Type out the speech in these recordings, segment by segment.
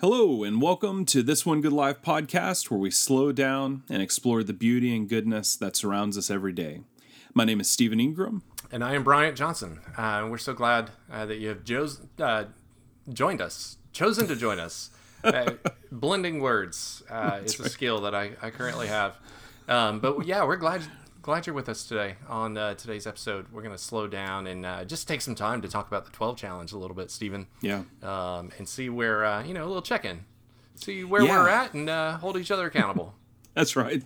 Hello, and welcome to This One Good Life podcast, where we slow down and explore the beauty and goodness that surrounds us every day. My name is Stephen Ingram. And I am Bryant Johnson. Uh, we're so glad uh, that you have uh, joined us, chosen to join us. Uh, blending words uh, is a skill that I, I currently have. Um, but yeah, we're glad glad you're with us today on uh, today's episode. We're going to slow down and uh, just take some time to talk about the 12 challenge a little bit, Stephen. Yeah. Um, and see where, uh, you know, a little check in, see where Yeah. we're at and uh, hold each other accountable. That's right.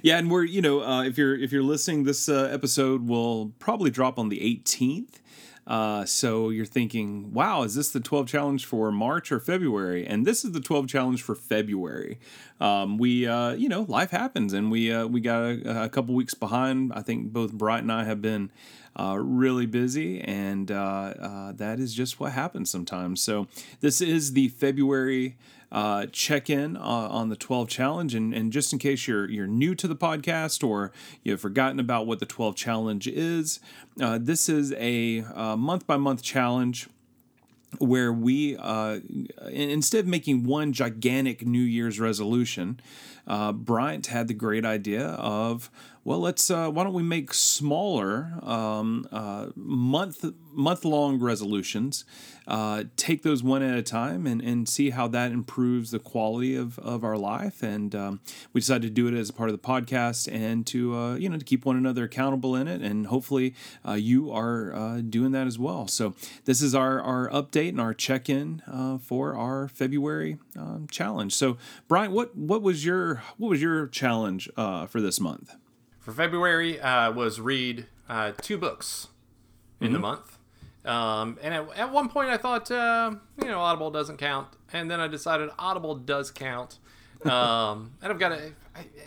Yeah, and we're you know uh, if you're if you're listening, this uh, episode will probably drop on the 18th. Uh, so you're thinking, wow, is this the 12 challenge for March or February? And this is the 12 challenge for February. Um, we, uh, you know, life happens, and we uh, we got a, a couple weeks behind. I think both Bryant and I have been uh, really busy, and uh, uh, that is just what happens sometimes. So this is the February uh, check in uh, on the 12 challenge. And, and just in case you're you're new to the podcast or you've forgotten about what the 12 challenge is, uh, this is a month by month challenge where we uh, instead of making one gigantic New Year's resolution, uh, Bryant had the great idea of well, let's uh, why don't we make smaller um, uh, month month long resolutions, uh, take those one at a time, and, and see how that improves the quality of, of our life. And um, we decided to do it as a part of the podcast and to uh, you know to keep one another accountable in it. And hopefully uh, you are uh, doing that as well. So this is our our update and our check in for our February um, challenge. So Brian, what what was your what was your challenge for this month? For February uh, was read uh, two books in the month. Um, and at, at one point I thought, uh, you know, Audible doesn't count. And then I decided Audible does count. Um, and I've got a,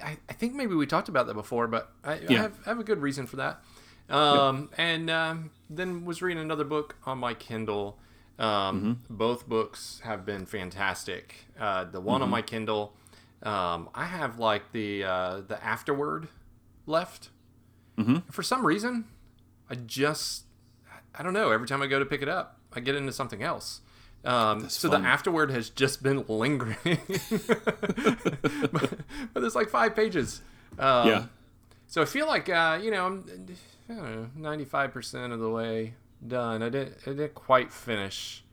I, I, think maybe we talked about that before, but I, I, have, I have a good reason for that. Um, And um, then was reading another book on my Kindle. Um, Both books have been fantastic. Uh, the one on my Kindle, um, I have like the uh, the afterword left. For some reason, I just I don't know. Every time I go to pick it up, I get into something else. Um, so fun. the afterward has just been lingering, but, but there's like five pages. Um, Yeah. So I feel like uh, you know I'm I don't know ninety five percent of the way done. I didn't I didn't quite finish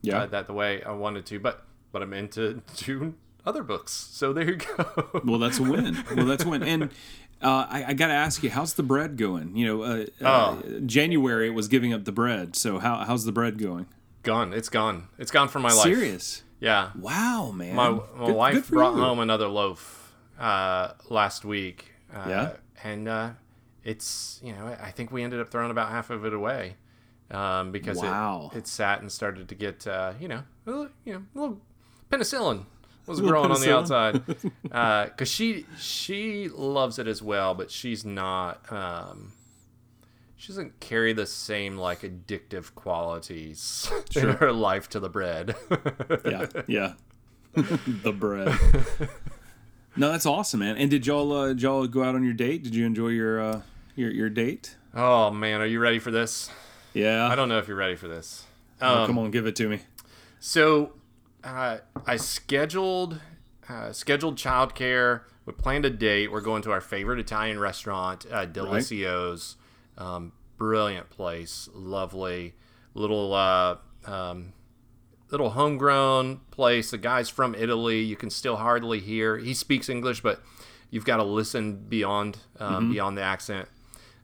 Yeah. uh, that the way I wanted to, but but I'm into two other books. So there you go. Well, that's a win. Well, that's a win. And uh, I, I got to ask you, how's the bread going? You know, uh, uh, Oh. January it was giving up the bread. So how how's the bread going? gone. It's gone. It's gone from my life. Serious? Yeah. Wow, man. My, my Good- good wife for brought you. home another loaf uh, last week. Uh, Yeah? And uh, it's, you know, I think we ended up throwing about half of it away um, because Wow. it, it sat and started to get, uh, you know, a little, you know, a little penicillin was growing on the outside. Because she she loves it as well, but she's not. Um, she doesn't carry the same like addictive qualities in her life to the bread. Yeah, yeah. the bread. No, that's awesome, man. And did y'all uh, did y'all go out on your date? Did you enjoy your uh, your your date? Oh man, are you ready for this? Yeah. I don't know if you're ready for this. Oh, Um, come on, give it to me. So, uh, I scheduled uh, scheduled childcare. We planned a date. We're going to our favorite Italian restaurant, uh, Delicio's. Um, brilliant place, lovely little uh, um, little homegrown place. The guy's from Italy. You can still hardly hear. He speaks English, but you've got to listen beyond um, beyond the accent.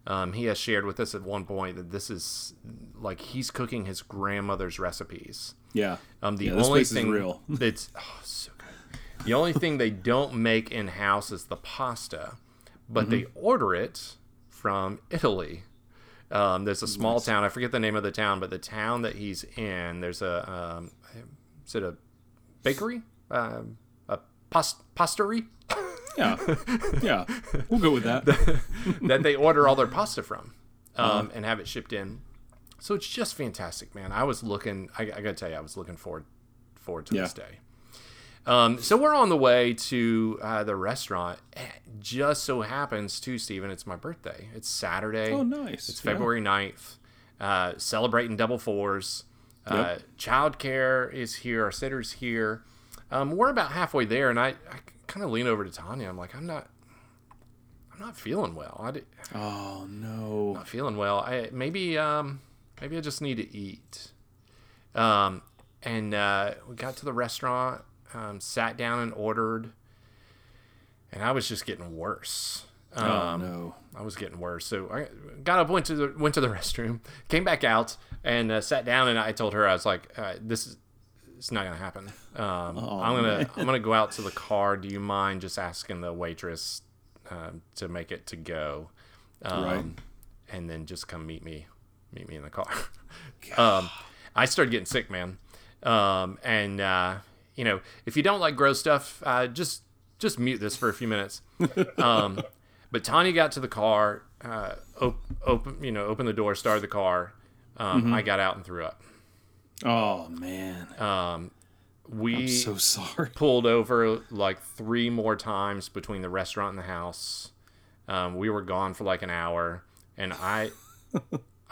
Um, he has shared with us at one point that this is like he's cooking his grandmother's recipes. Yeah. Um, the Yeah, only thing real. that's oh, so good. The only thing they don't make in house is the pasta, but they Mm-hmm. order it from Italy. Um, there's a small town. I forget the name of the town, but the town that he's in, there's a um, is it a bakery, um, a past- pastery Yeah. Yeah. We'll go with that. that they order all their pasta from Uh-huh. um, and have it shipped in. So it's just fantastic, man. I was looking. I, I gotta tell you, I was looking forward forward to Yeah. this day. Um, so we're on the way to uh, the restaurant. It just so happens, too, Stephen, it's my birthday. It's Saturday. Oh, nice. It's Yeah. February 9th. Uh, celebrating double fours. Uh, Yep. childcare is here. Our sitter's here. Um, we're about halfway there, and I, I kind of lean over to Tanya. I'm like, I'm not, I'm not feeling well. I did, Oh no. not feeling well. I maybe um maybe I just need to eat. Um, and uh, we got to the restaurant, um, sat down and ordered, and I was just getting worse. Um, Oh no. I was getting worse. So I got up, went to the went to the restroom, came back out, and uh, sat down. And I told her I was like, uh, "This is it's not gonna happen. Um, I'm gonna I'm gonna go out to the car. Do you mind just asking the waitress um, to make it to go, um, Right. and then just come meet me meet me in the car." um, I started getting sick, man. Um, and uh, you know, if you don't like gross stuff, uh, just just mute this for a few minutes. Um, but Tanya got to the car, uh, op- open, you know, opened the door, started the car. Um, I got out and threw up. Oh man. Um, we I'm so sorry. pulled over like three more times between the restaurant and the house. Um, we were gone for like an hour, and I,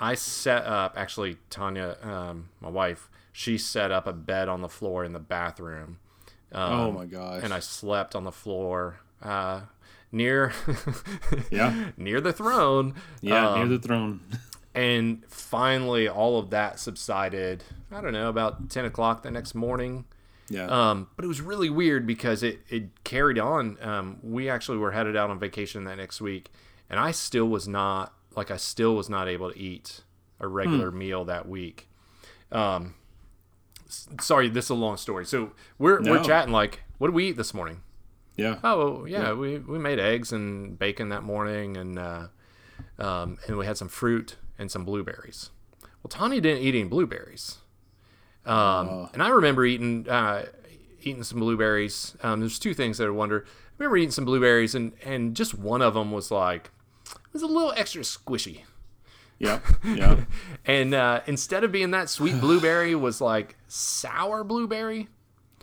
I set up. Actually, Tanya, um, my wife, she set up a bed on the floor in the bathroom. Um, oh my gosh. and I slept on the floor uh, near Yeah. near the throne. yeah, near Um, the throne. and finally, all of that subsided. I don't know about ten o'clock the next morning. Yeah. Um, but it was really weird because it, it carried on. Um, we actually were headed out on vacation that next week, and I still was not like I still was not able to eat a regular Hmm. meal that week. Um, sorry, this is a long story. So we're No. we're chatting like, what did we eat this morning? yeah. Oh yeah, we we made eggs and bacon that morning, and uh, um, and we had some fruit and some blueberries. Well, Tanya didn't eat any blueberries, um, and I remember eating uh, eating some blueberries. Um, there's two things that I wonder. I remember eating some blueberries, and and just one of them was like was a little extra squishy. Yeah. Yeah. And uh, instead of being that sweet blueberry, was like sour blueberry.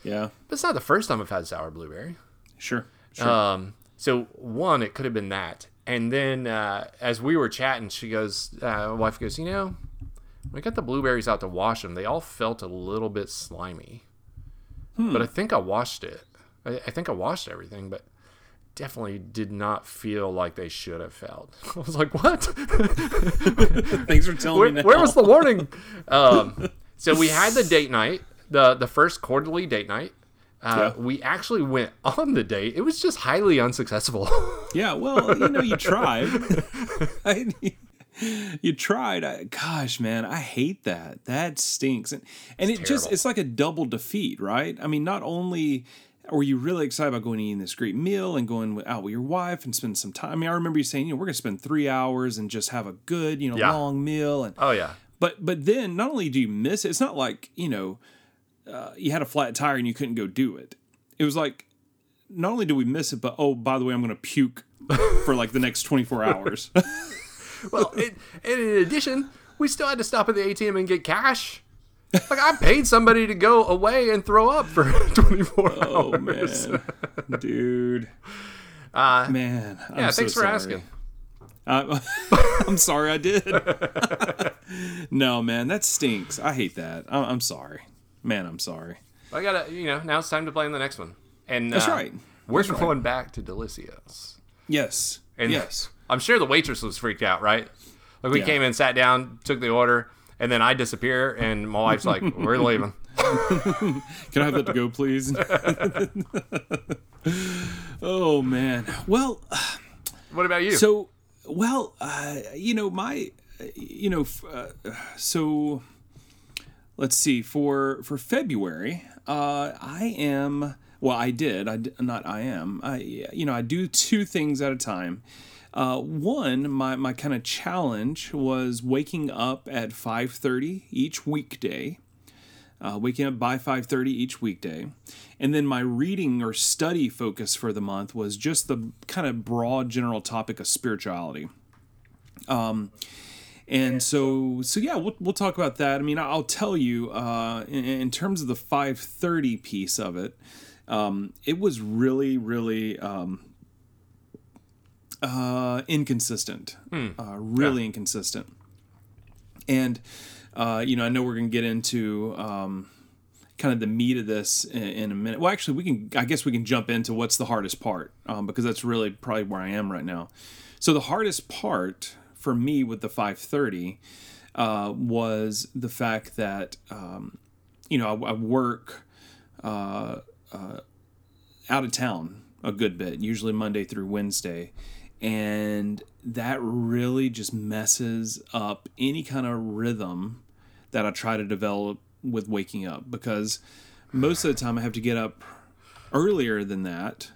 Yeah. But it's not the first time I've had sour blueberry. Sure. Sure. Um, so one, it could have been that, and then uh, as we were chatting, she goes, uh, wife goes, you know, we got the blueberries out to wash them. They all felt a little bit slimy, but I think I washed it. I, I think I washed everything, but definitely did not feel like they should have felt. I was like, what? Thanks for telling where, me now. where was the warning? Um, so we had the date night, the the first quarterly date night. Uh, Yeah. We actually went on the date. It was just highly unsuccessful. Yeah, well, you know, you tried. I, you tried. I, gosh, man, I hate that. That stinks. And and it just it's like a double defeat, right? I mean, not only were you really excited about going and eating this great meal and going out with your wife and spend some time. I mean, I remember you saying, you know, we're gonna spend three hours and just have a good, you know, Yeah. long meal. And oh yeah, but but then not only do you miss it, it's not like you know uh, you had a flat tire and you couldn't go do it. It was like not only do we miss it, but oh by the way, I'm going to puke for like the next 24 hours. Well, it, and in addition, we still had to stop at the ATM and get cash. Like I paid somebody to go away and throw up for 24 oh hours. man, dude, Uh, man. I'm yeah, so thanks for sorry. asking. Uh, I'm sorry, I did. no, man, that stinks. I hate that. I- I'm sorry, man. I'm sorry. I gotta, you know, now it's time to play in the next one. And That's uh, right. We're That's right. going back to Delicios. Yes. And yes. I'm sure the waitress was freaked out, right? Like we Yeah. came in, sat down, took the order, and then I disappear, and my wife's like, "We're leaving." Can I have that to go, please? oh man. Well, What about you? so well, uh, you know my, you know, uh, so let's see for for February, uh, I am. Well, I did. I not. I am. I you know I do two things at a time. Uh, one, my my kind of challenge was waking up at five thirty each weekday uh, waking up by 5.30 each weekday. And then my reading or study focus for the month was just the kind of broad general topic of spirituality. Um, and so so yeah we'll, we'll talk about that. I mean i'll tell you uh, in, in terms of the 5.30 piece of it um, it was really really um, uh, inconsistent uh, really inconsistent and uh, you know, I know we're going to get into um, kind of the meat of this in, in, a minute. Well, actually, we can. I guess we can jump into what's the hardest part um, because that's really probably where I am right now. So the hardest part for me with the 530 uh, was the fact that um, you know I, I work uh, uh, out of town a good bit, usually Monday through Wednesday, and that really just messes up any kind of rhythm that I try to develop with waking up because most of the time I have to get up earlier than that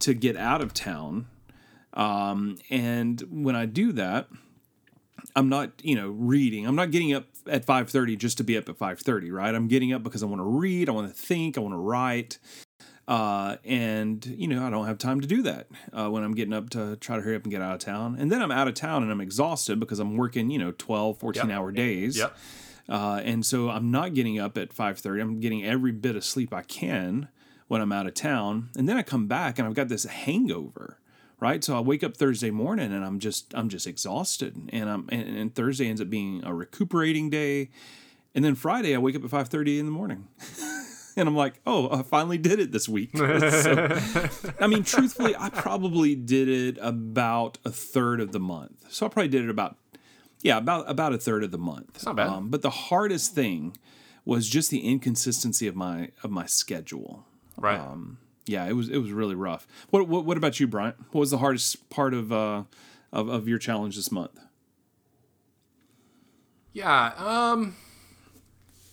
to get out of town. Um, and when I do that, I'm not, you know, reading. I'm not getting up at 5:30 just to be up at 5:30, right? I'm getting up because I want to read, I want to think, I want to write. Uh, and you know, I don't have time to do that uh, when I'm getting up to try to hurry up and get out of town. And then I'm out of town and I'm exhausted because I'm working, you know, 12, 14 yep. hour days. Yep. Uh, and so I'm not getting up at 5:30. I'm getting every bit of sleep I can when I'm out of town. And then I come back and I've got this hangover right so i wake up thursday morning and i'm just i'm just exhausted and i'm and, and thursday ends up being a recuperating day and then friday i wake up at 5.30 in the morning and i'm like oh i finally did it this week so, i mean truthfully i probably did it about a third of the month so i probably did it about yeah about about a third of the month it's not bad um, but the hardest thing was just the inconsistency of my of my schedule right um, yeah, it was it was really rough. What what, what about you, Bryant? What was the hardest part of uh of, of your challenge this month? Yeah, um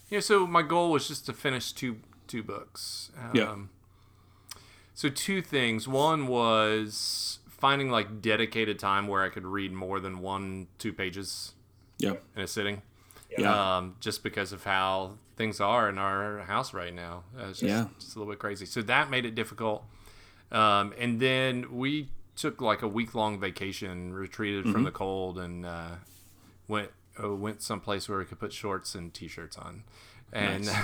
yeah, so my goal was just to finish two two books. Um, yeah. So two things. One was finding like dedicated time where I could read more than one two pages. Yeah. In a sitting. Yeah. Um, just because of how things are in our house right now. Uh, it's just, yeah. just a little bit crazy. So that made it difficult. Um, and then we took like a week long vacation, retreated mm-hmm. from the cold, and uh, went uh, went someplace where we could put shorts and t-shirts on, and nice.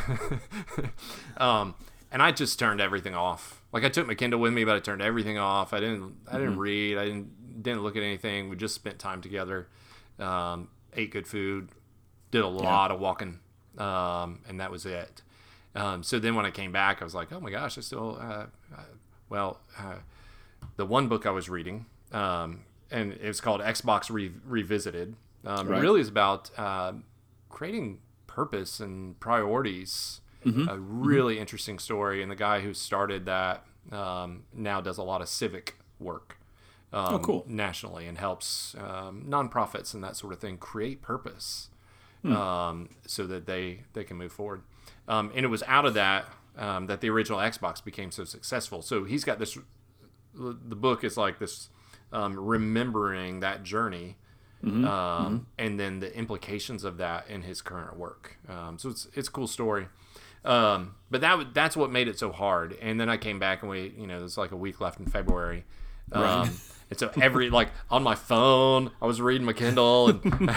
um, and I just turned everything off. Like I took my Kindle with me, but I turned everything off. I didn't I didn't mm-hmm. read. I didn't didn't look at anything. We just spent time together. Um, ate good food. Did a lot yeah. of walking um, and that was it. Um, so then when I came back, I was like, oh my gosh, I still, uh, uh, well, uh, the one book I was reading, um, and it was called Xbox Re- Revisited. Um, right. It really is about uh, creating purpose and priorities. Mm-hmm. A really mm-hmm. interesting story, and the guy who started that um, now does a lot of civic work. Um, oh, cool! Nationally, and helps um, nonprofits and that sort of thing create purpose um, so that they they can move forward. Um, and it was out of that um, that the original Xbox became so successful. So he's got this. The book is like this, um, remembering that journey, mm-hmm. Um, mm-hmm. and then the implications of that in his current work. Um, so it's it's a cool story. Um, but that that's what made it so hard. And then I came back and we, you know, there's like a week left in February. Right. And so every like on my phone, I was reading my Kindle and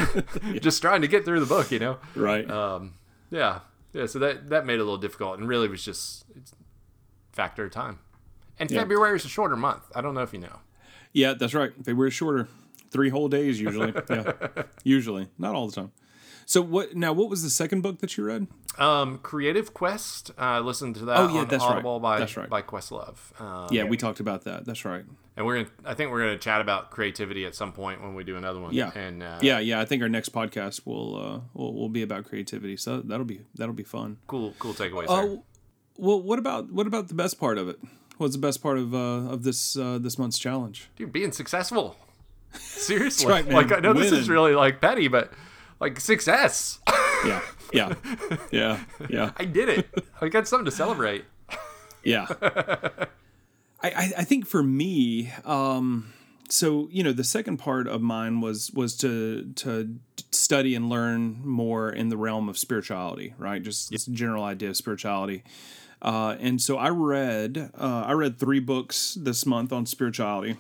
just trying to get through the book, you know. Right. Um, yeah, yeah. So that that made it a little difficult, and really was just it's factor of time. And yeah. February is a shorter month. I don't know if you know. Yeah, that's right. February is shorter, three whole days usually. yeah, usually, not all the time. So what now? What was the second book that you read? Um, Creative Quest. I uh, listened to that. Oh yeah, that's Audible right. by that's right. by Questlove. Um, yeah, we talked about that. That's right. And we're gonna. I think we're gonna chat about creativity at some point when we do another one. Yeah. And uh, yeah, yeah. I think our next podcast will uh will, will be about creativity. So that'll be that'll be fun. Cool, cool takeaways. Oh, uh, well, what about what about the best part of it? What's the best part of uh of this uh this month's challenge? Dude, being successful. Seriously, right, like I know Winning. this is really like petty, but like success. yeah, yeah, yeah, yeah. I did it. I got something to celebrate. Yeah. I, I think for me, um, so you know, the second part of mine was was to to study and learn more in the realm of spirituality, right? Just this general idea of spirituality. Uh, and so I read uh, I read three books this month on spirituality.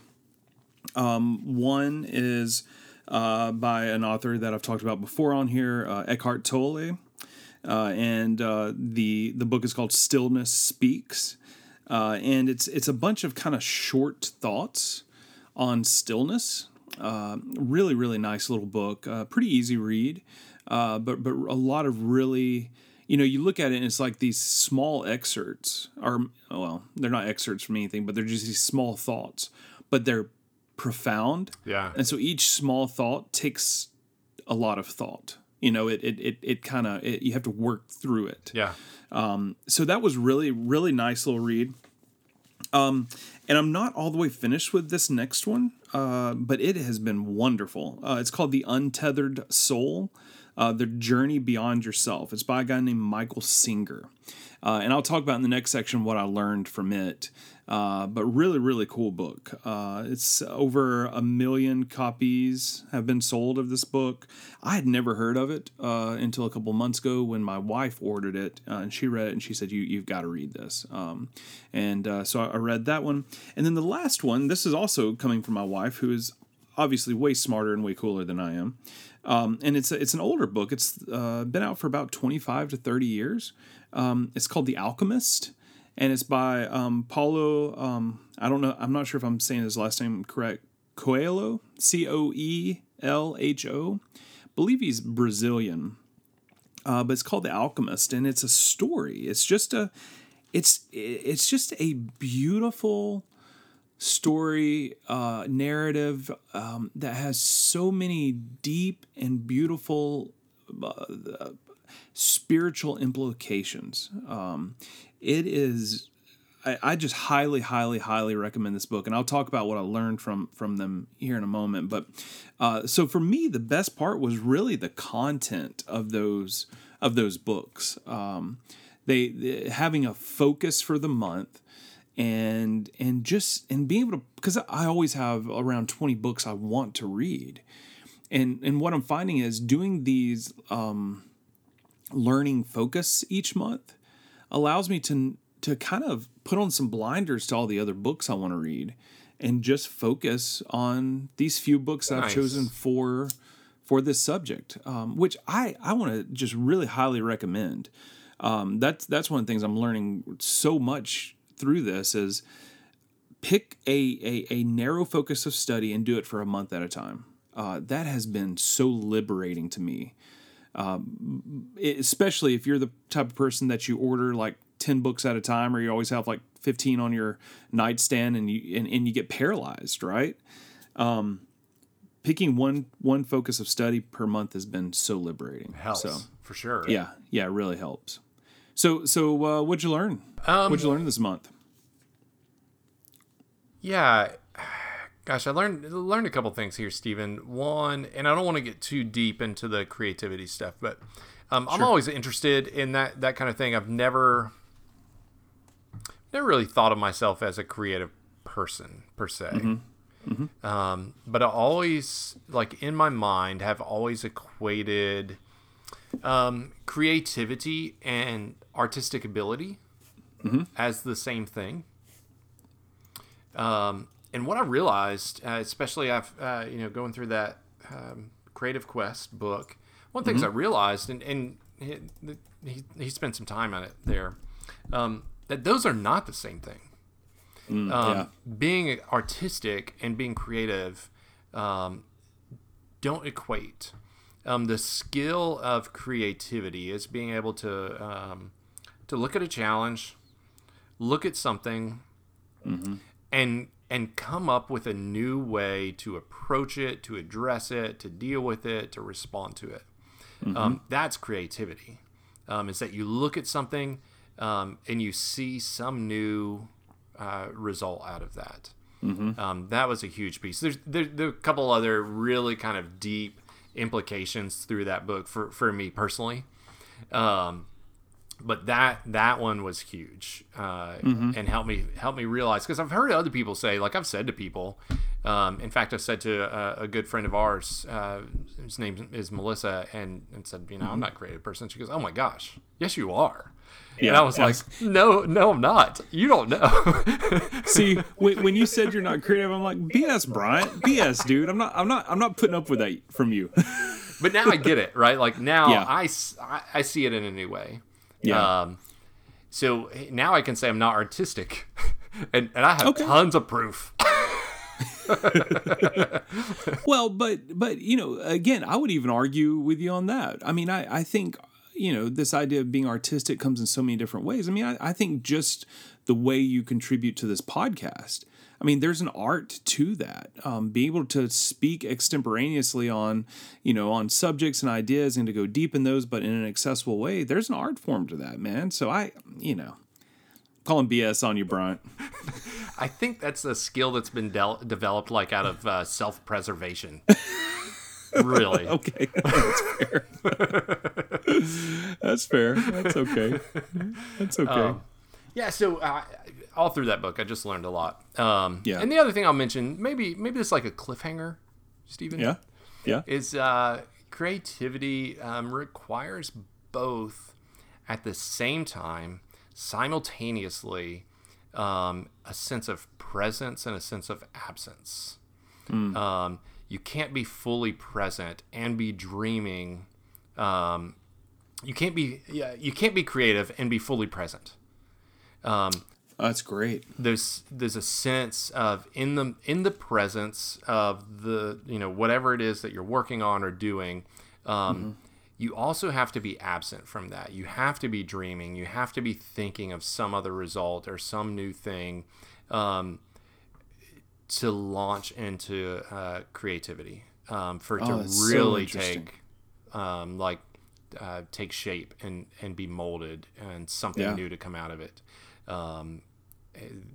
Um, one is uh, by an author that I've talked about before on here, uh, Eckhart Tolle, uh, and uh, the the book is called Stillness Speaks, uh, and it's it's a bunch of kind of short thoughts on stillness. Uh, really, really nice little book. Uh pretty easy read, Uh, but but a lot of really you know, you look at it and it's like these small excerpts, are, well, they're not excerpts from anything, but they're just these small thoughts, but they're profound. Yeah. And so each small thought takes a lot of thought. You know, it it it, it kind of you have to work through it. Yeah. Um, so that was really really nice little read. Um, and I'm not all the way finished with this next one, uh, but it has been wonderful. Uh, it's called The Untethered Soul uh, The Journey Beyond Yourself. It's by a guy named Michael Singer. Uh, and I'll talk about in the next section what I learned from it. Uh, but really, really cool book. Uh, it's over a million copies have been sold of this book. I had never heard of it uh, until a couple months ago when my wife ordered it uh, and she read it and she said, "You you've got to read this." Um, and uh, so I read that one. And then the last one. This is also coming from my wife, who is obviously way smarter and way cooler than I am. Um, and it's it's an older book. It's uh, been out for about twenty five to thirty years. Um, it's called The Alchemist and it's by um, Paulo. Um, I don't know. I'm not sure if I'm saying his last name correct. Coelho, C O E L H O. Believe he's Brazilian, uh, but it's called The Alchemist, and it's a story. It's just a, it's it's just a beautiful story uh, narrative um, that has so many deep and beautiful uh, spiritual implications. Um, it is I, just highly, highly, highly recommend this book, and I'll talk about what I learned from from them here in a moment. But uh, so for me, the best part was really the content of those of those books. Um, they, they having a focus for the month, and and just and being able to because I always have around twenty books I want to read, and and what I'm finding is doing these um, learning focus each month allows me to to kind of put on some blinders to all the other books I want to read and just focus on these few books that nice. I've chosen for for this subject, um, which I I want to just really highly recommend. Um, that's that's one of the things I'm learning so much through this is pick a, a, a narrow focus of study and do it for a month at a time. Uh, that has been so liberating to me. Um, especially if you're the type of person that you order like 10 books at a time or you always have like 15 on your nightstand and you and, and you get paralyzed right? Um, picking one one focus of study per month has been so liberating. Helps so for sure. yeah yeah it really helps so so uh, what'd you learn um, what'd you learn this month yeah Gosh, I learned learned a couple things here, Stephen. One, and I don't want to get too deep into the creativity stuff, but um, sure. I'm always interested in that that kind of thing. I've never never really thought of myself as a creative person per se. Mm-hmm. Mm-hmm. Um, but I always, like in my mind, have always equated um, creativity and artistic ability mm-hmm. as the same thing. Um, and what I realized, uh, especially after uh, you know going through that um, Creative Quest book, one of the mm-hmm. things I realized, and, and he, he, he spent some time on it there, um, that those are not the same thing. Mm, um, yeah. Being artistic and being creative um, don't equate. Um, the skill of creativity is being able to um, to look at a challenge, look at something, mm-hmm. and and come up with a new way to approach it, to address it, to deal with it, to respond to it. Mm-hmm. Um, that's creativity. Um, is that you look at something um, and you see some new uh, result out of that. Mm-hmm. Um, that was a huge piece. There's there, there are a couple other really kind of deep implications through that book for, for me personally. Um, but that that one was huge uh, mm-hmm. and helped me help me realize because I've heard other people say like I've said to people um, in fact I've said to a, a good friend of ours uh, whose name is Melissa and, and said you know mm-hmm. I'm not a creative person she goes oh my gosh yes you are yeah, and I was like, no, no, I'm not. You don't know. See, when, when you said you're not creative, I'm like, BS, Bryant, BS, dude. I'm not, I'm not, I'm not putting up with that from you. but now I get it, right? Like now yeah. I, I see it in a new way. Yeah. Um, so now I can say I'm not artistic, and and I have okay. tons of proof. well, but but you know, again, I would even argue with you on that. I mean, I I think you know, this idea of being artistic comes in so many different ways. I mean, I, I think just the way you contribute to this podcast. I mean, there's an art to that. Um, being able to speak extemporaneously on, you know, on subjects and ideas and to go deep in those, but in an accessible way, there's an art form to that, man. So I, you know, calling BS on you, Bryant. I think that's a skill that's been de- developed like out of uh, self preservation. really? okay, that's fair. that's fair. That's okay. That's okay. Um, yeah. So uh, all through that book, I just learned a lot. Um, Yeah. And the other thing I'll mention, maybe maybe it's like a cliffhanger, Stephen. yeah, yeah, Is uh, creativity um, requires both at the same time, simultaneously, um, a sense of presence and a sense of absence. Um, you can't be fully present and be dreaming. Um, you can't be yeah, you can't be creative and be fully present. Oh, that's great. there's there's a sense of in the in the presence of the you know whatever it is that you're working on or doing um, you also have to be absent from that. You have to be dreaming. You have to be thinking of some other result or some new thing um, to launch into uh, creativity um, for it Oh, to that's so really take um, like uh, take shape and and be molded and something Yeah. new to come out of it. Um,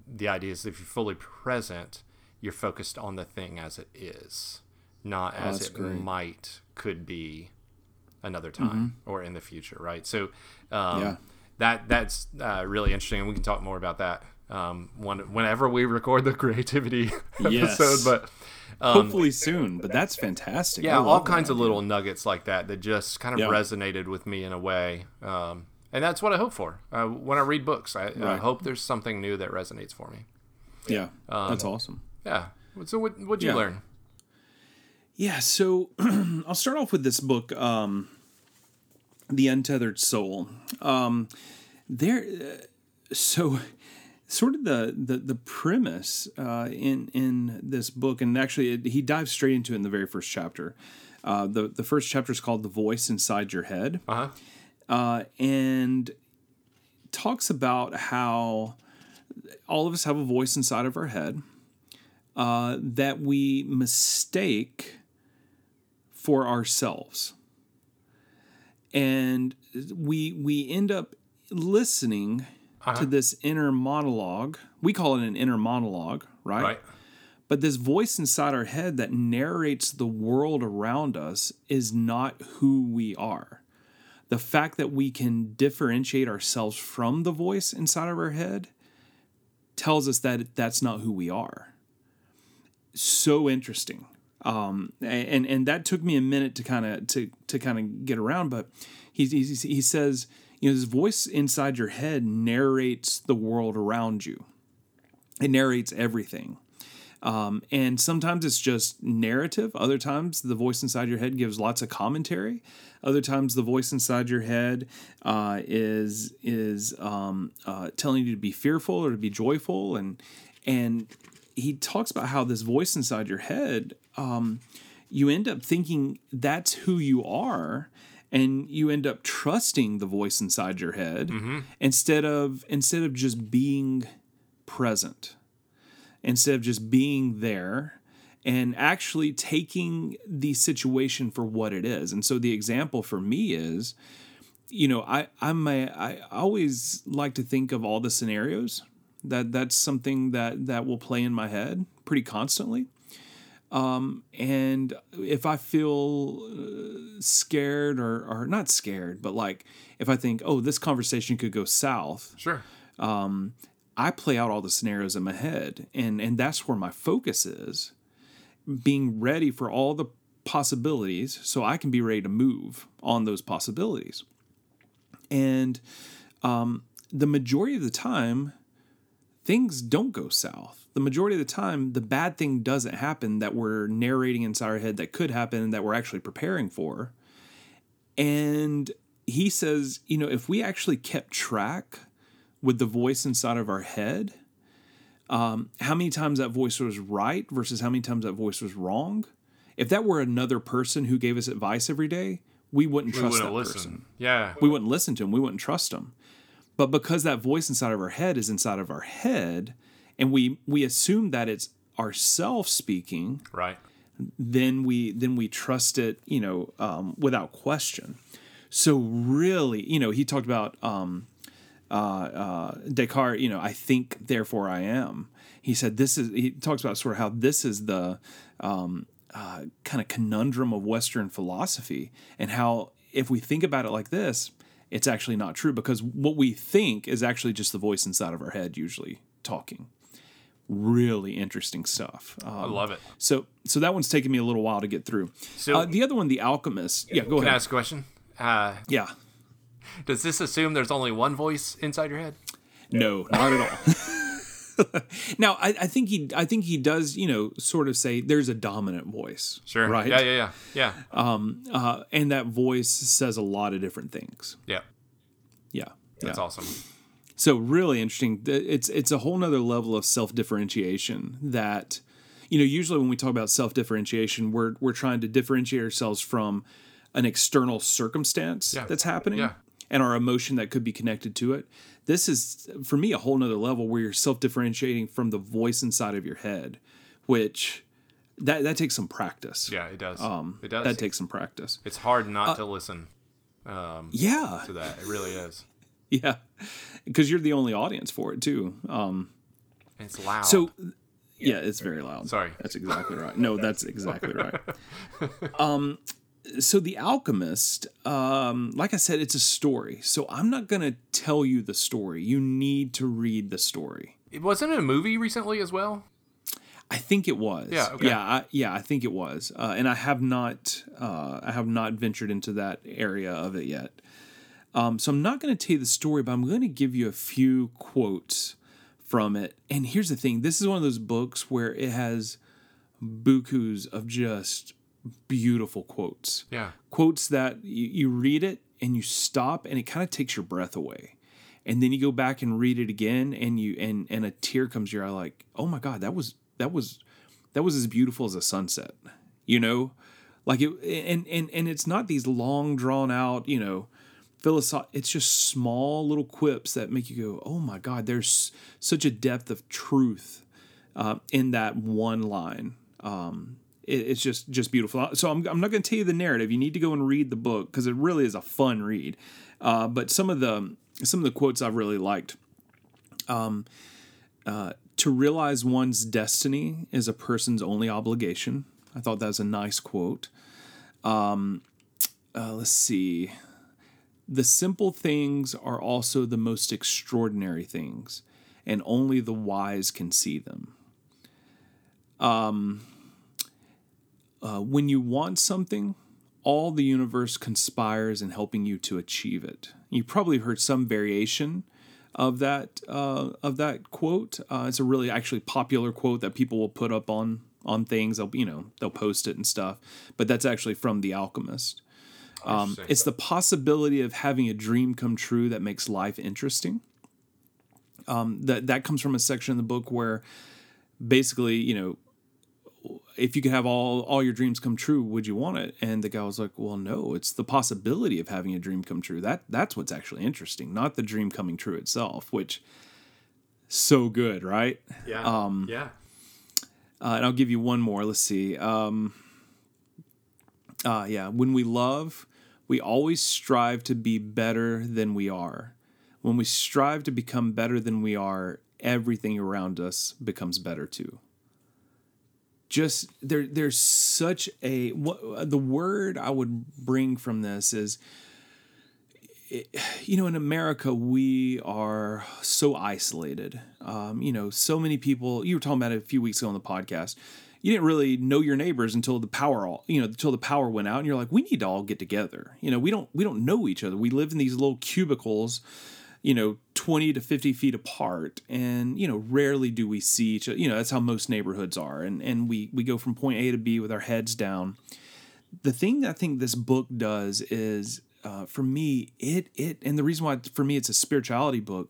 the idea is if you're fully present, you're focused on the thing as it is, not as Oh, that's it great. might could be another time or in the future, right? So um, Mm-hmm. Yeah. that that's uh, really interesting, and we can talk more about that um, one, whenever we record the creativity Yes. episode. But Hopefully soon, but that's fantastic. yeah, all kinds of little nuggets like that that just kind of Yeah. resonated with me in a way. Um, and that's what I hope for uh, when I read books. I, I hope there's something new that resonates for me. Yeah, that's awesome. Yeah. So what what'd you Yeah. learn? Yeah, so I'll start off with this book, um, "The Untethered Soul." Um, there, uh, so sort of the the the premise uh, in in this book, and actually it, he dives straight into it in the very first chapter. Uh, the the first chapter is called "The Voice Inside Your Head." Uh huh. Uh, and talks about how all of us have a voice inside of our head uh, that we mistake for ourselves, and we we end up listening to this inner monologue. We call it an inner monologue, right? Right. But this voice inside our head that narrates the world around us is not who we are. The fact that we can differentiate ourselves from the voice inside of our head tells us that that's not who we are. So interesting. Um, and and that took me a minute to kind of to to kind of get around, but he, he he says, you know, this voice inside your head narrates the world around you. It narrates everything. Um, and sometimes it's just narrative. Other times the voice inside your head gives lots of commentary. Other times the voice inside your head uh, is is um, uh, telling you to be fearful or to be joyful. And and he talks about how this voice inside your head, um, you end up thinking that's who you are, and you end up trusting the voice inside your head instead of instead of just being present instead of just being there and actually taking the situation for what it is. And so the example for me is, you know, I I'm a, I always like to think of all the scenarios. That that's something that that will play in my head pretty constantly. Um, and if I feel uh, scared or or not scared, but like if I think, oh, this conversation could go south, Sure. I play out all the scenarios in my head, and and that's where my focus is, being ready for all the possibilities, so I can be ready to move on those possibilities. And um, the majority of the time, things don't go south. The majority of the time, the bad thing doesn't happen that we're narrating inside our head that could happen that we're actually preparing for. And he says, you know, if we actually kept track with the voice inside of our head, um, how many times that voice was right versus how many times that voice was wrong. If that were another person who gave us advice every day, we wouldn't We trust that listen. person. Yeah. We wouldn't listen to him. We wouldn't trust him. But because that voice inside of our head is inside of our head, and we we assume that it's ourself speaking, Right. then we then we trust it, you know, um, without question. So really, you know, he talked about um, uh, uh, Descartes. You know, I think, therefore I am. He said this is. He talks about sort of how this is the um, uh, kind of conundrum of Western philosophy, and how if we think about it like this, it's actually not true because what we think is actually just the voice inside of our head, usually talking. Really interesting stuff. Um, I love it. so so that one's taken me a little while to get through. So- uh, the other one, The Alchemist. Yeah, go ahead. Can I ask a question? Uh, Yeah. does this assume there's only one voice inside your head? No, not at all. now, I, I think he, I think he does, you know, sort of say there's a dominant voice, Sure. right? Yeah, yeah, yeah. Yeah. Uh, and that voice says a lot of different things. yeah. Yeah, That's yeah. awesome. So really interesting. It's it's a whole nother level of self differentiation that, you know, usually when we talk about self differentiation, we're we're trying to differentiate ourselves from an external circumstance Yeah. that's happening Yeah. And our emotion that could be connected to it. This is for me a whole nother level where you're self differentiating from the voice inside of your head, which that that takes some practice. Yeah, it does. Um, it does. That takes some practice. it's hard not to listen um, Yeah, to that. It really is. yeah, because you're the only audience for it too. Um, it's loud. So, yeah, it's very loud. Sorry. That's exactly right. No, that's exactly right. Um, so the Alchemist, um, like I said, it's a story. So I'm not going to tell you the story. You need to read the story. it wasn't a movie recently as well. I think it was. Yeah, okay. Yeah. I, yeah. I think it was. Uh, and I have not. Uh, I have not ventured into that area of it yet. Um, so I'm not going to tell you the story, but I'm going to give you a few quotes from it. And here's the thing: this is one of those books where it has bukus of just beautiful quotes. Yeah. Quotes that you, you read it and you stop, and it kind of takes your breath away. And then you go back and read it again, and you and and a tear comes to your eye, like, oh my god, that was that was that was as beautiful as a sunset. You know, like it, and and and it's not these long drawn out, you know, philosoph. It's just small little quips that make you go, oh my god, there's such a depth of truth uh, in that one line. Um, it's just just beautiful. So I'm, I'm not going to tell you the narrative. You need to go and read the book because it really is a fun read. Uh, but some of the some of the quotes I've really liked. Um, uh, to realize one's destiny is a person's only obligation. I thought that was a nice quote. Um, uh, let's see. The simple things are also the most extraordinary things, and only the wise can see them. Um, uh, when you want something, all the universe conspires in helping you to achieve it. You probably heard some variation of that uh, of that quote. Uh, it's a really actually popular quote that people will put up on on things. They'll you know they'll post it and stuff. But that's actually from The Alchemist. Um, it's the possibility of having a dream come true that makes life interesting. Um, that that comes from a section in the book where basically you know if you could have all all your dreams come true, would you want it? And the guy was like, "Well, no. It's the possibility of having a dream come true. That that's what's actually interesting, not the dream coming true itself." Which so good, right? Yeah. Um, yeah. Uh, and I'll give you one more. Let's see. Um, uh, yeah, when we love, we always strive to be better than we are. When we strive to become better than we are, everything around us becomes better too. Just there, there's such a what the word I would bring from this is you know, in America, we are so isolated. Um, you know, so many people. You were talking about it a few weeks ago on the podcast. You didn't really know your neighbors until the power all you know until the power went out, and you're like, we need to all get together. You know, we don't we don't know each other. We live in these little cubicles, you know, twenty to fifty feet apart, and you know, rarely do we see each other. You know, that's how most neighborhoods are, and and we we go from point A to B with our heads down. The thing I think this book does is uh, for me, it it and the reason why for me it's a spirituality book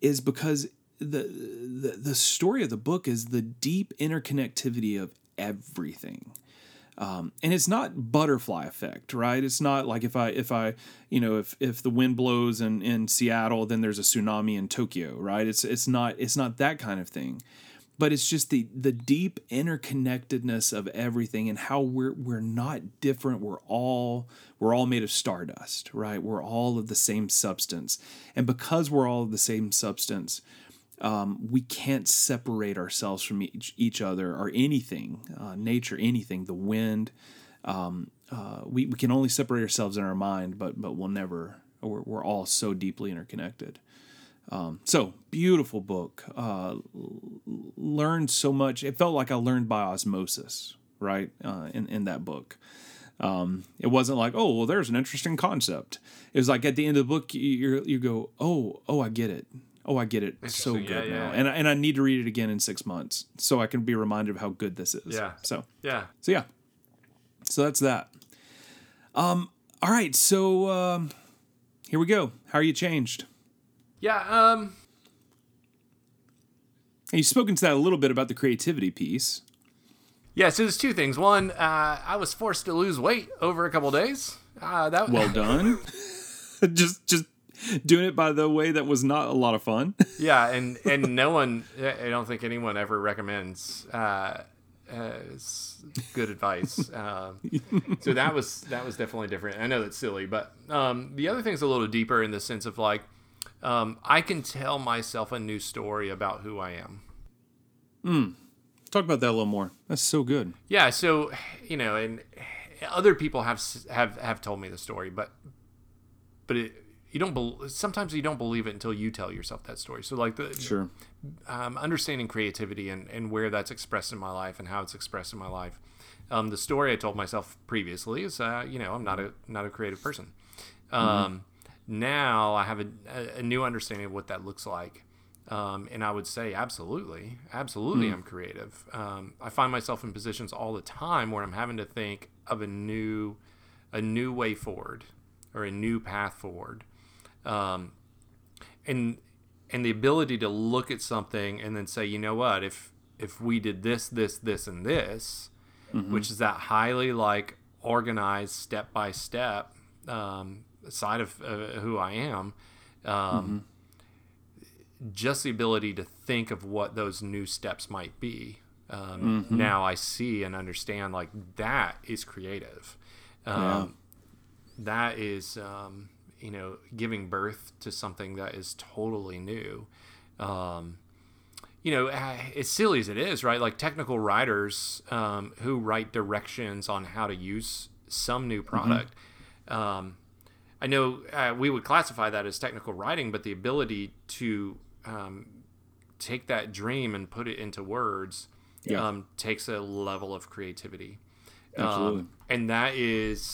is because the, the the story of the book is the deep interconnectivity of everything. Um, and it's not butterfly effect, right? It's not like if I if I you know if if the wind blows in in Seattle, then there's a tsunami in Tokyo, right? It's it's not it's not that kind of thing, but it's just the the deep interconnectedness of everything and how we're we're not different. We're all we're all made of stardust, right? We're all of the same substance, and because we're all of the same substance, um, we can't separate ourselves from each, each other or anything, uh, nature, anything, the wind. Um, uh, we, we can only separate ourselves in our mind, but but we'll never. We're, we're all so deeply interconnected. Um, so beautiful book. Uh, learned so much. It felt like I learned by osmosis, right? Uh, in in that book. Um, it wasn't like, oh, well, there's an interesting concept. It was like at the end of the book, you you go, oh, oh, I get it. Oh, I get it so good Yeah, now, yeah. and I- and I need to read it again in six months so I can be reminded of how good this is. Yeah. So Yeah. so yeah, so that's that. Um. All right. So um, here we go. How are you changed? Yeah. Um. And you've spoken to that a little bit about the creativity piece. Yeah. So there's two things. One, uh, I was forced to lose weight over a couple days. Uh, that Well done. just just doing it by the way that was not a lot of fun. yeah, and and no one, I don't think anyone ever recommends uh, as good advice. Um, so that was that was definitely different. I know that's silly, but um, the other thing's a little deeper in the sense of like um, I can tell myself a new story about who I am. Talk about that a little more. That's so good. Yeah, so you know, and other people have have have told me the story, but but it, you don't. Bel sometimes you don't believe it until you tell yourself that story. So like the Sure. um, understanding creativity and, and where that's expressed in my life and how it's expressed in my life. Um, the story I told myself previously is, uh, you know, I'm not a not a creative person. Um, Now I have a, a- a new understanding of what that looks like, um, and I would say absolutely, absolutely, I'm creative. Um, I find myself in positions all the time where I'm having to think of a new a new way forward or a new path forward. Um, and and the ability to look at something and then say, you know what, if if we did this, this, this, and this, which is that highly like organized step by step um, side of uh, who I am, um, just the ability to think of what those new steps might be. Um, Now I see and understand like that is creative. Um, That is, um, you know, giving birth to something that is totally new. Um, you know, as silly as it is, right? Like technical writers um, who write directions on how to use some new product. Um, I know uh, we would classify that as technical writing, but the ability to um, take that dream and put it into words Yeah. um, takes a level of creativity. Absolutely. Um, and that is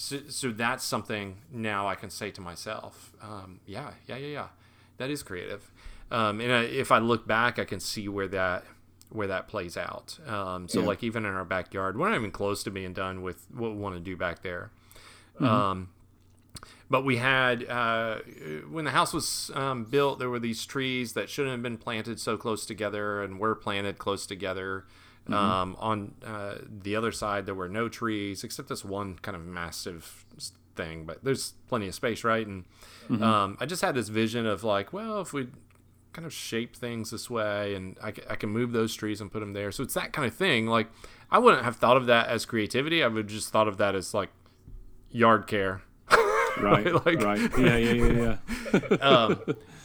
so, so that's something now I can say to myself, um, yeah, yeah, yeah, yeah, that is creative. Um, and I, if I look back, I can see where that where that plays out. Um, so Yeah. like even in our backyard, we're not even close to being done with what we want to do back there. Um, but we had uh, when the house was um, built, there were these trees that shouldn't have been planted so close together, and were planted close together. Um, on uh, the other side, there were no trees except this one kind of massive thing. But there's plenty of space, right? And um, I just had this vision of like, well, if we kind of shape things this way, and I, I can move those trees and put them there. So it's that kind of thing. Like I wouldn't have thought of that as creativity. I would just thought of that as like yard care. Right. Like- right. Yeah. Yeah. Yeah. Yeah. um,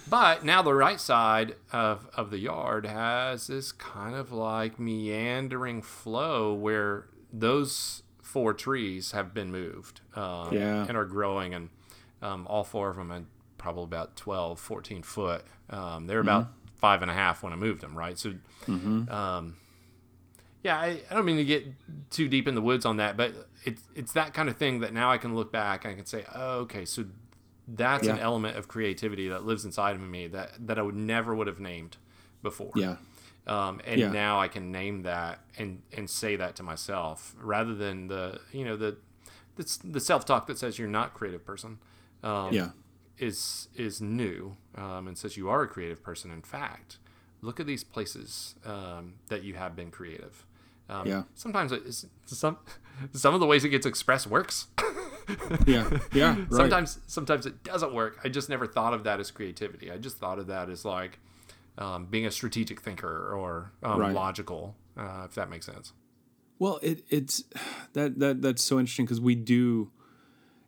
but now the right side of, of the yard has this kind of like meandering flow where those four trees have been moved um, Yeah. and are growing and um, all four of them are probably about 12 14 foot. Um, they're about five and a half when i moved them right? So um, yeah I, I don't mean to get too deep in the woods on that but it's, it's that kind of thing that now i can look back and i can say oh, okay so that's an element of creativity that lives inside of me that that I would never would have named before. Yeah. Um, and Yeah. now I can name that and and say that to myself rather than the you know the the, the self talk that says you're not a creative person. Um, Yeah. is is new um, and says you are a creative person. In fact, look at these places um, that you have been creative. Um, Yeah. Sometimes it's, some some of the ways it gets expressed works. Yeah. Yeah. Right. sometimes sometimes it doesn't work. I just never thought of that as creativity. I just thought of that as like um, being a strategic thinker or um, Right. logical, uh, if that makes sense. Well, it it's that that that's so interesting because we do.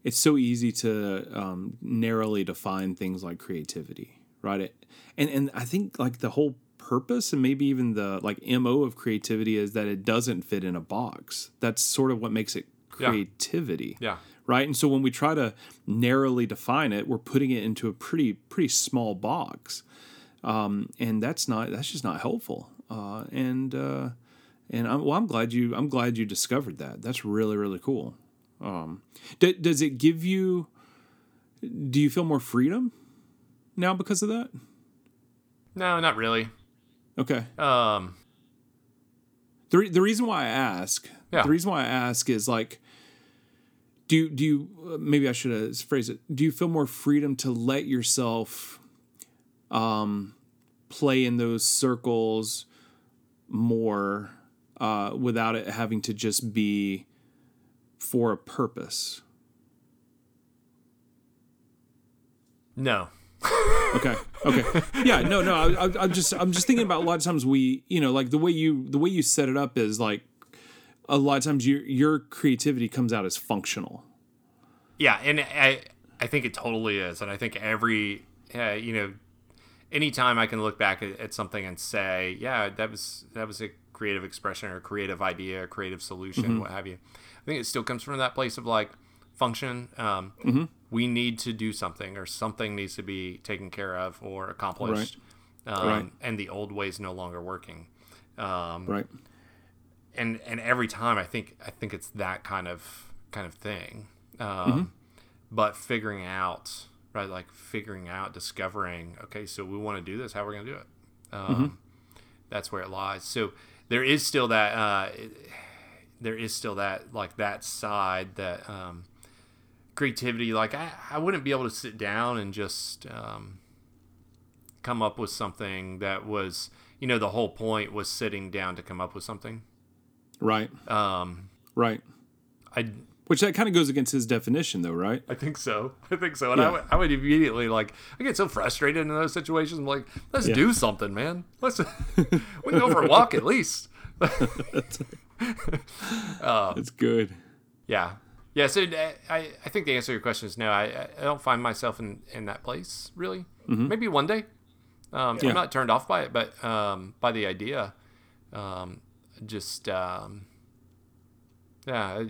It's so easy to um, narrowly define things like creativity, right? It, and and I think like the whole purpose and maybe even the like mo of creativity is that it doesn't fit in a box. That's sort of what makes it Yeah. creativity, Yeah. right? And so when we try to narrowly define it, we're putting it into a pretty pretty small box, um, and that's not that's just not helpful. Uh, and uh, and I'm, well, I'm glad you I'm glad you discovered that. That's really really cool. Um, d- does it give you? Do you feel more freedom now because of that? No, not really. Okay. Um, The, re- the reason why I ask, Yeah. the reason why I ask is like, do you, do you, maybe I should have phrased it. Do you feel more freedom to let yourself um, play in those circles more uh, without it having to just be for a purpose? no. Okay. Okay. Yeah. No. No. I, I, I'm just. I'm just thinking about a lot of times we, you know, like the way you the way you set it up is like a lot of times your your creativity comes out as functional. Yeah, and I I think it totally is, and I think every uh, you know, anytime I can look back at, at something and say, yeah, that was that was a creative expression or a creative idea, a creative solution, what have you. I think it still comes from that place of like function. Um, We need to do something, or something needs to be taken care of or accomplished, Um, Right. and the old way is no longer working. Um, Right. and and every time I think I think it's that kind of kind of thing. Um, Mm-hmm. But figuring out right, like figuring out, discovering. Okay, so we want to do this. How are we going to do it? Um, Mm-hmm. That's where it lies. So there is still that. Uh, there is still that like that side that um, creativity. Like I, I wouldn't be able to sit down and just um, come up with something that was. You know, the whole point was sitting down to come up with something. Right. Um, Right. I Which that kind of goes against his definition, though, right? I think so. I think so. And I would I would immediately like I get so frustrated in those situations. I'm like, let's Yeah. do something, man. Let's we can go for a walk at least. It's good. Yeah. Yeah, so uh, I, I think the answer to your question is no. I, I don't find myself in, in that place really. Maybe one day. Um, Yeah. I'm not turned off by it, but um, by the idea. Um, just um, yeah. I,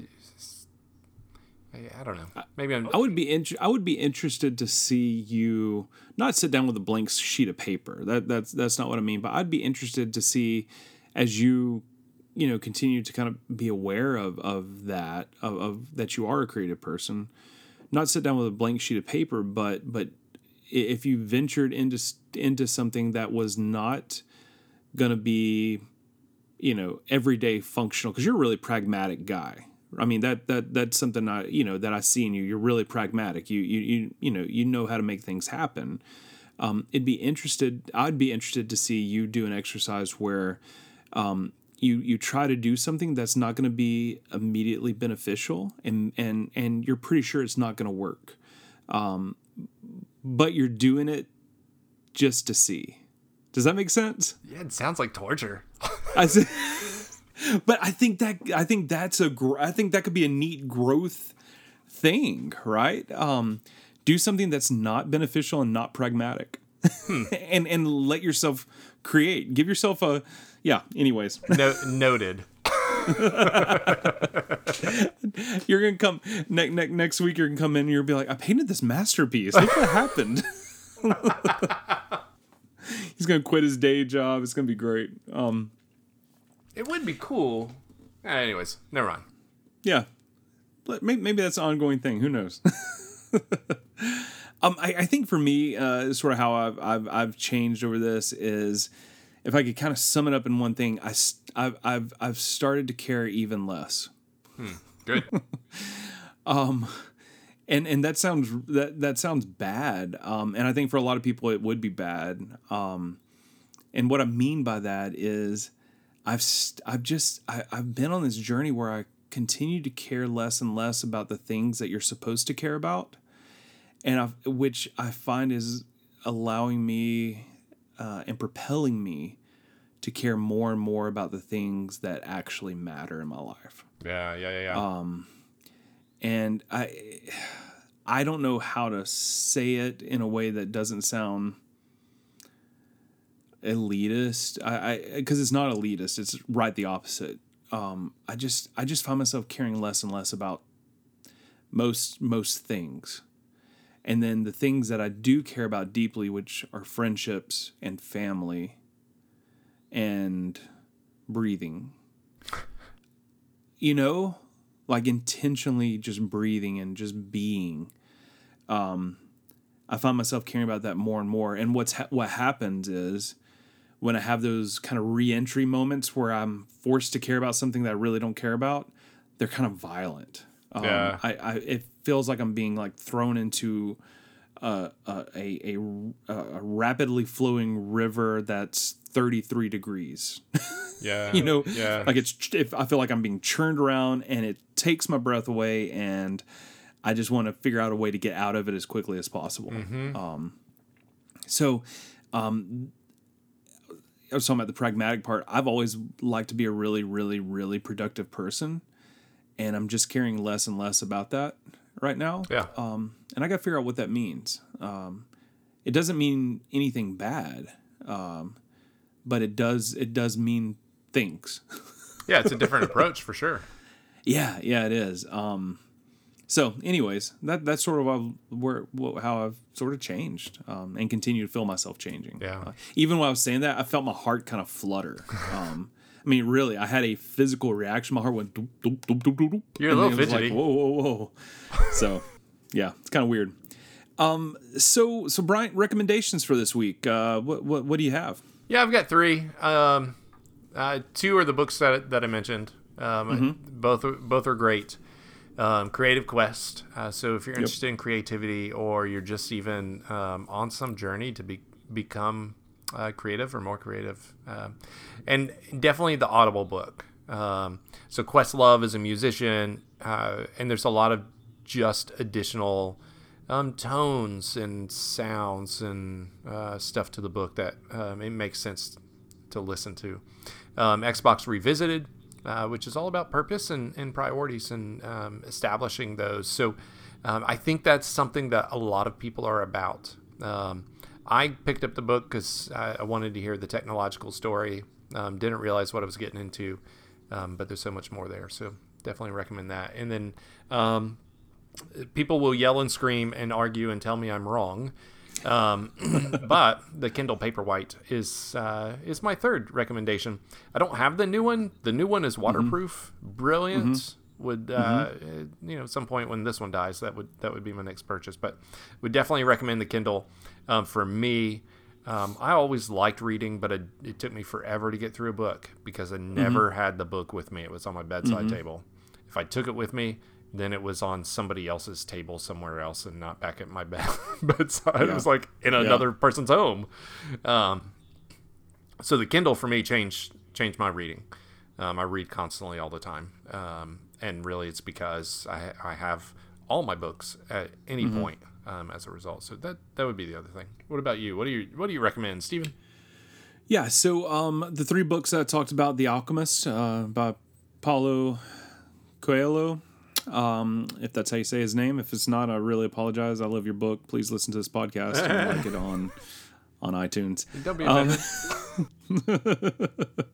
I, I don't know. Maybe I'm. I would be int- I would be interested to see you not sit down with a blank sheet of paper. That that's that's not what I mean. But I'd be interested to see as you you know continue to kind of be aware of of that of, of that you are a creative person. Not sit down with a blank sheet of paper, but but if you ventured into into something that was not going to be you know everyday functional because you're a really pragmatic guy. I mean that that that's something i you know that i see in you. You're really pragmatic. You you you, you know you know how to make things happen. Um, it'd be interested i'd be interested to see you do an exercise where um, you you try to do something that's not going to be immediately beneficial and and and you're pretty sure it's not going to work um, but you're doing it just to see does that make sense Yeah, it sounds like torture. I said, but I think that I think that's a gr- I think that could be a neat growth thing, right? Um, do something that's not beneficial and not pragmatic, and and let yourself create. Give yourself a yeah. Anyways, No, noted. you're gonna come ne- ne- next week. You're gonna come in and you'll be like, I painted this masterpiece. Look what happened. He's gonna quit his day job. It's gonna be great. Um, It would be cool. Anyways, never mind. Yeah, but maybe, maybe that's an ongoing thing. Who knows? um, I, I think for me, uh, sort of how I've, I've I've changed over this is, if I could kind of sum it up in one thing, I I've I've I've started to care even less. Good. and and that sounds that that sounds bad um and i think for a lot of people it would be bad um and what i mean by that is I've I've just I, I've been on this journey where I continue to care less and less about the things that you're supposed to care about, and I've, which I find is allowing me uh, and propelling me to care more and more about the things that actually matter in my life. Yeah, yeah, yeah, yeah. Um, and I I don't know how to say it in a way that doesn't sound elitist. I I because it's not elitist. It's right the opposite. Um, I just I just find myself caring less and less about most most things. And then the things that I do care about deeply, which are friendships and family and breathing. You know, like intentionally just breathing and just being. Um, I find myself caring about that more and more. And what's ha- what happens is when I have those kind of re-entry moments where I'm forced to care about something that I really don't care about, they're kind of violent. Um, Yeah. I, I it feels like I'm being like thrown into a a, a, a, a rapidly flowing river that's 33 degrees. yeah. you know, Yeah. like it's if I feel like I'm being churned around and it takes my breath away and I just want to figure out a way to get out of it as quickly as possible. Hmm. Um, so, um, I was talking about the pragmatic part. I've always liked to be a really, really, really productive person, and I'm just caring less and less about that right now. yeah. Um, and I got to figure out what that means. Um, it doesn't mean anything bad, um, but it does. It does mean things. yeah, it's a different approach for sure. yeah, yeah, it is. Um, so, anyways, that that's sort of how- where how I've sort of changed um, and continue to feel myself changing. Yeah. Uh, even while I was saying that, I felt my heart kind of flutter. Um, I mean, really, I had a physical reaction. My heart went. Doop, doop, doop, doop, doop, doop. You're a little fidgety. Like, whoa, whoa, whoa. so, yeah, it's kind of weird. Um, so so Bryant, recommendations for this week. Uh, what what what do you have? Yeah, I've got three. Um, uh, two are the books that that I mentioned. Um, Both are, both are great. Um, Creative Quest. Uh, so if you're interested in creativity, or you're just even um, on some journey to be become uh, creative or more creative, um, and definitely the Audible book. Um, so Questlove is a musician, uh, and there's a lot of just additional um, tones and sounds and uh, stuff to the book that um, it makes sense to listen to. Um, Xbox Revisited, uh, which is all about purpose and, and priorities and um, establishing those. So I think that's something that a lot of people are about. Um, I picked up the book because I, I wanted to hear the technological story. Um, didn't realize what I was getting into, um, but there's so much more there. So definitely recommend that. And then um, people will yell and scream and argue and tell me I'm wrong. Um, but the Kindle Paperwhite is uh, is my third recommendation. I don't have the new one. The new one is waterproof, brilliant. Would uh, you know at some point when this one dies, that would that would be my next purchase. But would definitely recommend the Kindle. Um, for me, um, I always liked reading, but it, it took me forever to get through a book because I never had the book with me. It was on my bedside table. If I took it with me, then it was on somebody else's table somewhere else and not back at my bed bedside. It was like in another person's home. Um, so the Kindle for me changed changed my reading. Um, I read constantly all the time, um, and really it's because I, I have all my books at any point um, as a result. So that that would be the other thing. What about you? What do you what do you recommend, Stephen? Yeah, so um, the three books that I talked about, The Alchemist uh, by Paulo Coelho, um, if that's how you say his name. If it's not, I really apologize. I love your book. Please listen to this podcast and like it on on iTunes. Don't be offended.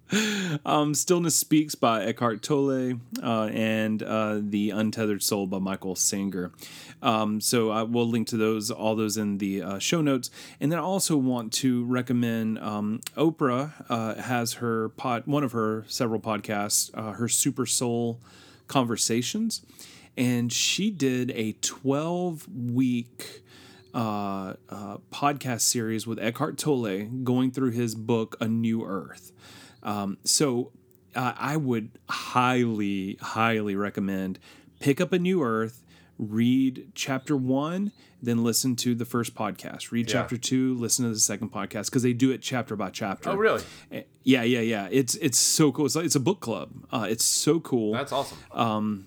Um, Stillness Speaks by Eckhart Tolle uh, and uh, The Untethered Soul by Michael Singer. Um, so I will link to those, all those in the uh, show notes. And then I also want to recommend um, Oprah uh, has her pod, one of her several podcasts, uh, her Super Soul Conversations, and she did a 12 week uh, uh, podcast series with Eckhart Tolle going through his book A New Earth. Um, so uh, I would highly, highly recommend pick up A New Earth, read chapter one, then listen to the first podcast. Read Yeah. chapter two, listen to the second podcast because they do it chapter by chapter. Oh, really? Eh, Yeah, yeah, yeah. It's it's so cool. It's like it's a book club. Uh, it's so cool That's awesome. Um,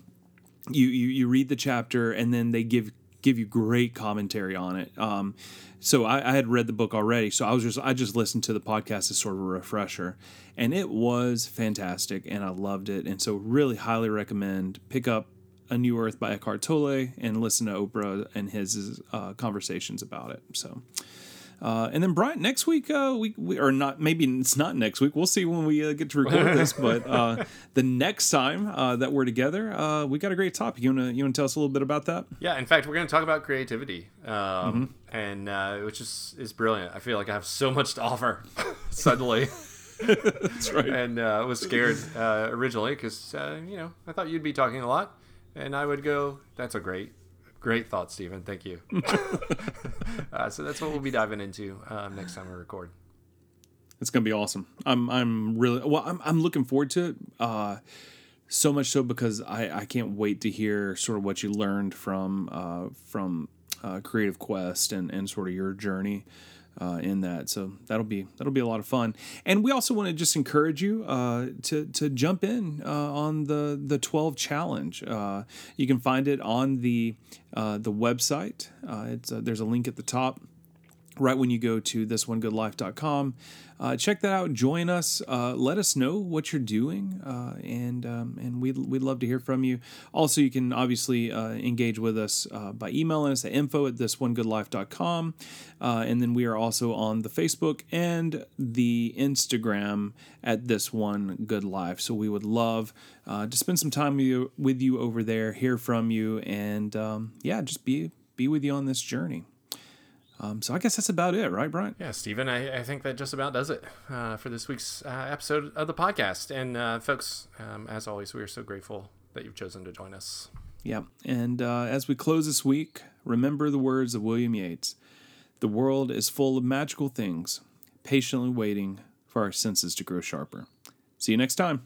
you, you you read the chapter and then they give give you great commentary on it. Um, so I, I had read the book already, so I was just I just listened to the podcast as sort of a refresher, and it was fantastic, and I loved it, and so really highly recommend pick up A New Earth by Eckhart Tolle and listen to Oprah and his uh, conversations about it. So. Uh, and then Bryant, next week uh, we, we or not maybe it's not next week. We'll see when we uh, get to record this. But uh, the next time uh, that we're together, uh, we got a great topic. You wanna you wanna tell us a little bit about that? Yeah, in fact, we're going to talk about creativity, um, Mm-hmm. and uh, which is is brilliant. I feel like I have so much to offer suddenly, That's right. and uh, was scared uh, originally because uh, you know I thought you'd be talking a lot, and I would go, "That's a great, great thought, Stephen. Thank you." uh, so that's what we'll be diving into um, next time we record. It's gonna be awesome. I'm I'm really well. I'm I'm looking forward to it. Uh, so much so because I I can't wait to hear sort of what you learned from uh, from uh, Creative Quest and and sort of your journey. Uh, in that, so that'll be that'll be a lot of fun, and we also want to just encourage you uh, to to jump in uh, on the the twelve challenge. Uh, you can find it on the uh, the website. Uh, it's there's a link at the top right when you go to thisonegoodlife.com. Uh, check that out. Join us. Uh, let us know what you're doing, uh, and um, and we'd, we'd love to hear from you. Also, you can obviously uh, engage with us uh, by emailing us at info at thisonegoodlife.com. Uh, and then we are also on the Facebook and the Instagram at This One Good Life. So we would love uh, to spend some time with you, with you over there, hear from you, and um, yeah, just be be with you on this journey. Um, so I guess that's about it, right, Bryant? Yeah, Stephen, I, I think that just about does it uh, for this week's uh, episode of the podcast. And uh, folks, um, as always, we are so grateful that you've chosen to join us. Yeah. And uh, as we close this week, remember the words of William Yeats The world is full of magical things, patiently waiting for our senses to grow sharper. See you next time.